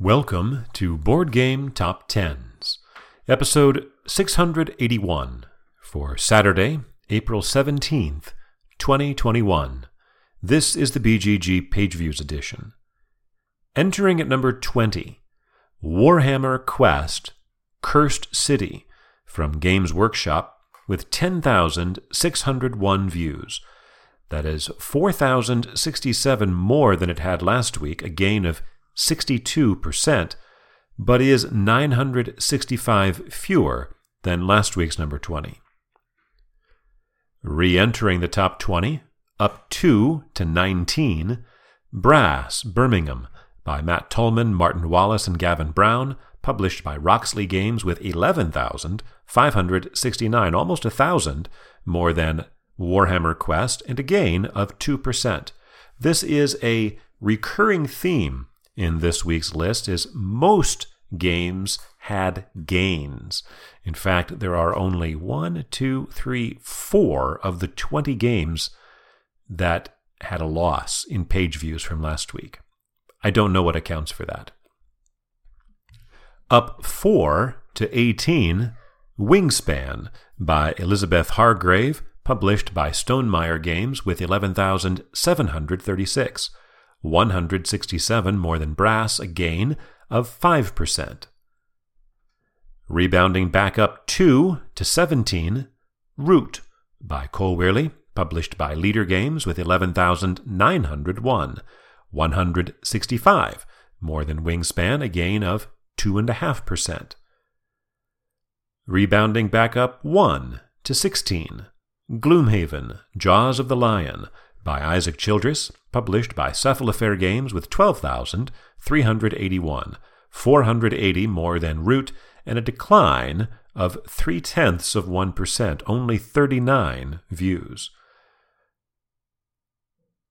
Welcome to Board Game Top Tens, episode 681 for Saturday, April 17th, 2021. This is the BGG Page Views edition. Entering at number 20, Warhammer Quest Cursed City from Games Workshop with 10,601 views. That is 4,067 more than it had last week, a gain of 62%, but is 965 fewer than last week's number 20. Re entering the top 20, up 2 to 19, Brass, Birmingham, by Matt Tolman, Martin Wallace, and Gavin Brown, published by Roxley Games with 11,569, almost a thousand more than Warhammer Quest, and a gain of 2%. This is a recurring theme in this week's list is most games had gains. In fact, there are only one, two, three, four of the 20 games that had a loss in page views from last week. I don't know what accounts for that. Up 4 to 18, Wingspan by Elizabeth Hargrave, published by Stonemaier Games with 11,736. 167 more than brass, a gain of 5%. Rebounding back up 2 to 17, Root by Cole Wehrle, published by Leder Games with 11,901, 165 more than Wingspan, a gain of 2.5%. Rebounding back up 1 to 16, Gloomhaven, Jaws of the Lion, by Isaac Childress, published by Cephalofair Games with 12,381, 480 more than Root, and a decline of three tenths of 1%, only 39 views.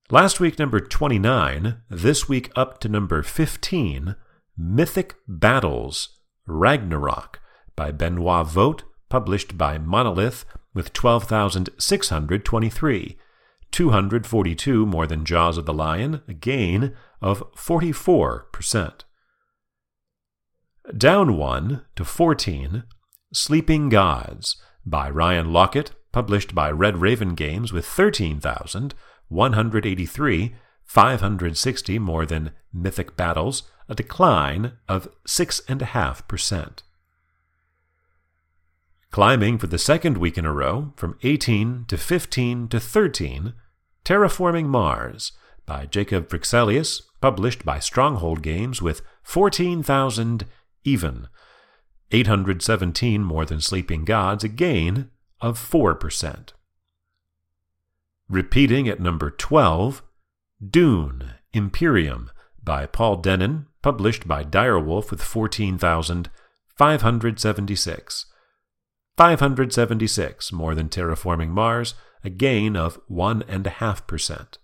Last week, number 29, this week up to number 15, Mythic Battles Ragnarok by Benoit Vogt, published by Monolith with 12,623. 242 more than Jaws of the Lion, a gain of 44%. Down 1 to 14, Sleeping Gods by Ryan Laukat, published by Red Raven Games with 13,183, 560 more than Mythic Battles, a decline of 6.5%. Climbing for the second week in a row, from 18 to 15 to 13, Terraforming Mars by Jacob Fryxelius, published by Stronghold Games with 14,000 even, 817 more than Sleeping Gods, a gain of 4%. Repeating at number 12, Dune Imperium by Paul Dennen, published by Direwolf with 14,576. 576 more than Terraforming Mars, a gain of 1.5%.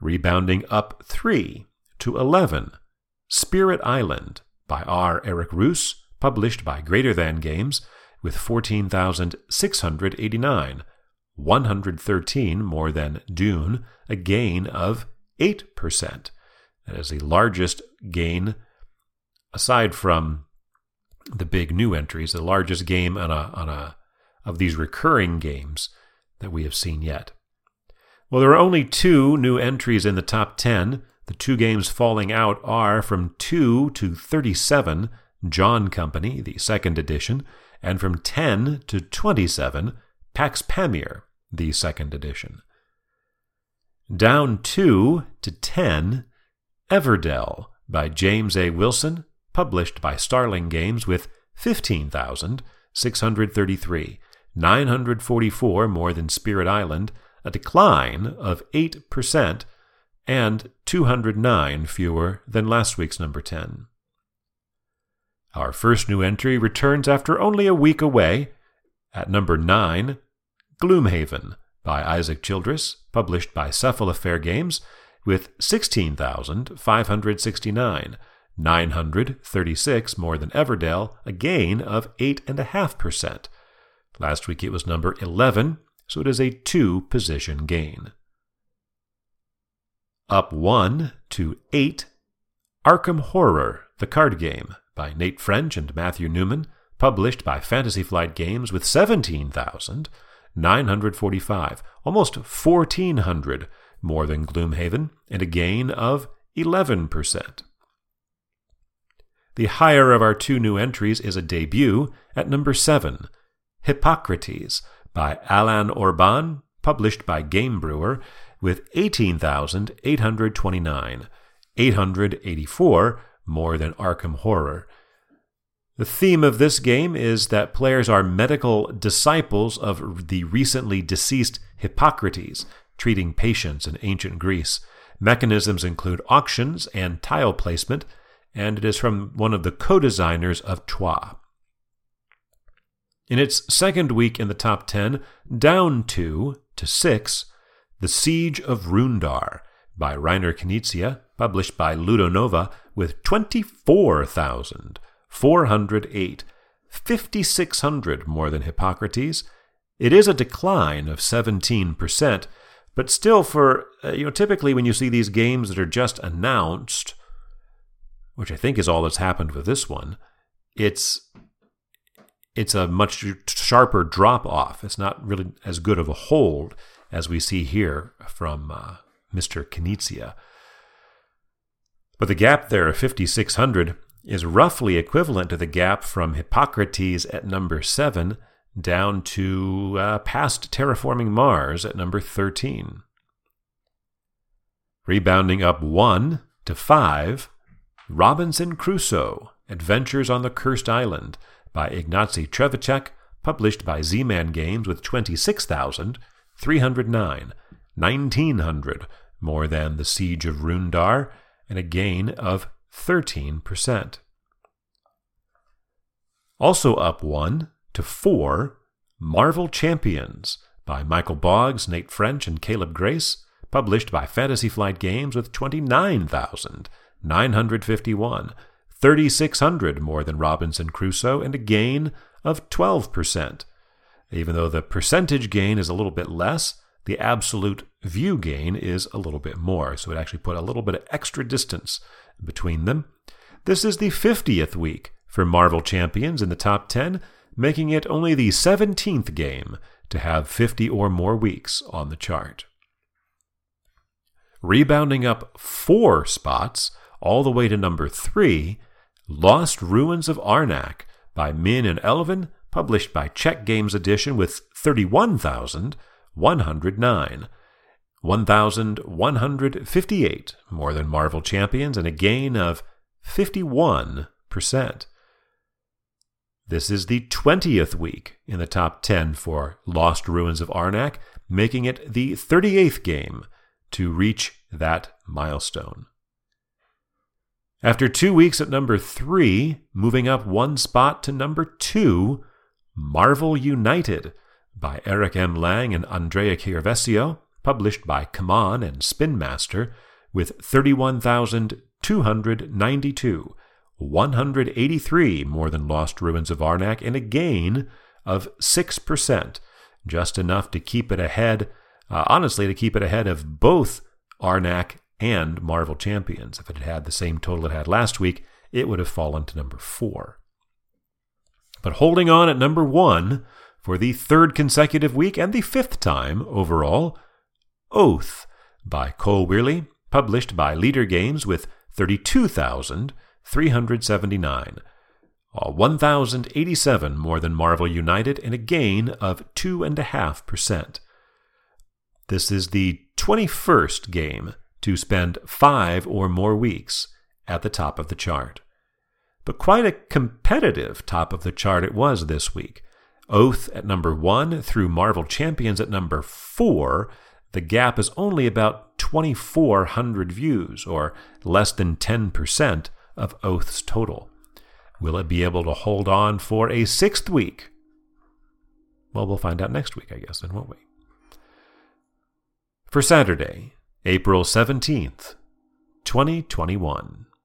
Rebounding up 3 to 11, Spirit Island by R. Eric Reuss, published by Greater Than Games, with 14,689, 113 more than Dune, a gain of 8%. That is the largest gain, aside from the big new entries, the largest game on a, on a of these recurring games that we have seen yet. Well, there are only two new entries in the top 10. The two games falling out are from 2 to 37, John Company, the second edition, and from 10 to 27, Pax Pamir, the second edition. Down 2 to 10, Everdell by James A. Wilson, published by Starling Games with 15,633, 944 more than Spirit Island, a decline of 8%, and 209 fewer than last week's number 10. Our first new entry returns after only a week away. At number 9, Gloomhaven by Isaac Childress, published by Cephalofair Games, with 16,569, 936 more than Everdell, a gain of 8.5%. Last week it was number 11, so it is a two position gain. Up 1 to 8, Arkham Horror, the card game, by Nate French and Matthew Newman, published by Fantasy Flight Games with 17,945, almost 1,400 more than Gloomhaven, and a gain of 11%. The higher of our two new entries is a debut at number 7, Hippocrates, by Alan Orban, published by Game Brewer, with 18,829, 884 more than Arkham Horror. The theme of this game is that players are medical disciples of the recently deceased Hippocrates, treating patients in ancient Greece. Mechanisms include auctions and tile placement, and it is from one of the co designers of Troyes. In its second week in the top 10, down two to six, The Siege of Runedar by Reiner Knizia, published by Ludonova, with 24,408, 5,600 more than Hippocrates. It is a decline of 17%, but still, for, uh, you know, typically when you see these games that are just announced, which I think is all that's happened with this one, it's it's a much sharper drop off. It's not really as good of a hold as we see here from uh, Mr. Knizia. But the gap there of 5,600 is roughly equivalent to the gap from Hippocrates at number 7 down to uh, past terraforming Mars at number 13. Rebounding up 1 to 5, Robinson Crusoe Adventures on the Cursed Island by Ignacy Trzewiczek, published by Z Man Games with 26,309, 1,900 more than The Siege of Runedar, and a gain of 13%. Also up 1 to 4, Marvel Champions by Michael Boggs, Nate French, and Caleb Grace, published by Fantasy Flight Games with 29,951, 3,600 more than Robinson Crusoe, and a gain of 12%. Even though the percentage gain is a little bit less, the absolute view gain is a little bit more. So it actually put a little bit of extra distance between them. This is the 50th week for Marvel Champions in the top 10, making it only the 17th game to have 50 or more weeks on the chart. Rebounding up four spots all the way to number three Lost Ruins of Arnak by Min and Elwen, published by Czech Games Edition with 31,109. 1,158 more than Marvel Champions and a gain of 51%. This is the 20th week in the top 10 for Lost Ruins of Arnak, making it the 38th game to reach that milestone. After two weeks at number three, moving up one spot to number two, Marvel United by Eric M. Lang and Andrea Chiarvesio, published by CMON and Spin Master, with 31,292, 183 more than Lost Ruins of Arnak, and a gain of 6%, just enough to keep it ahead, uh, honestly, to keep it ahead of both Arnak and Marvel Champions. If it had had the same total it had last week, it would have fallen to number four. But holding on at number one for the third consecutive week and the fifth time overall, Oath by Cole Wehrle, published by Leder Games with 32,379. 1,087 more than Marvel United and a gain of 2.5%. This is the 21st game to spend five or more weeks at the top of the chart. But quite a competitive top of the chart it was this week. Oath at number one through Marvel Champions at number four. The gap is only about 2,400 views, or less than 10% of Oath's total. Will it be able to hold on for a sixth week? Well, we'll find out next week, I guess, then, won't we? For Saturday, April 17th, 2021.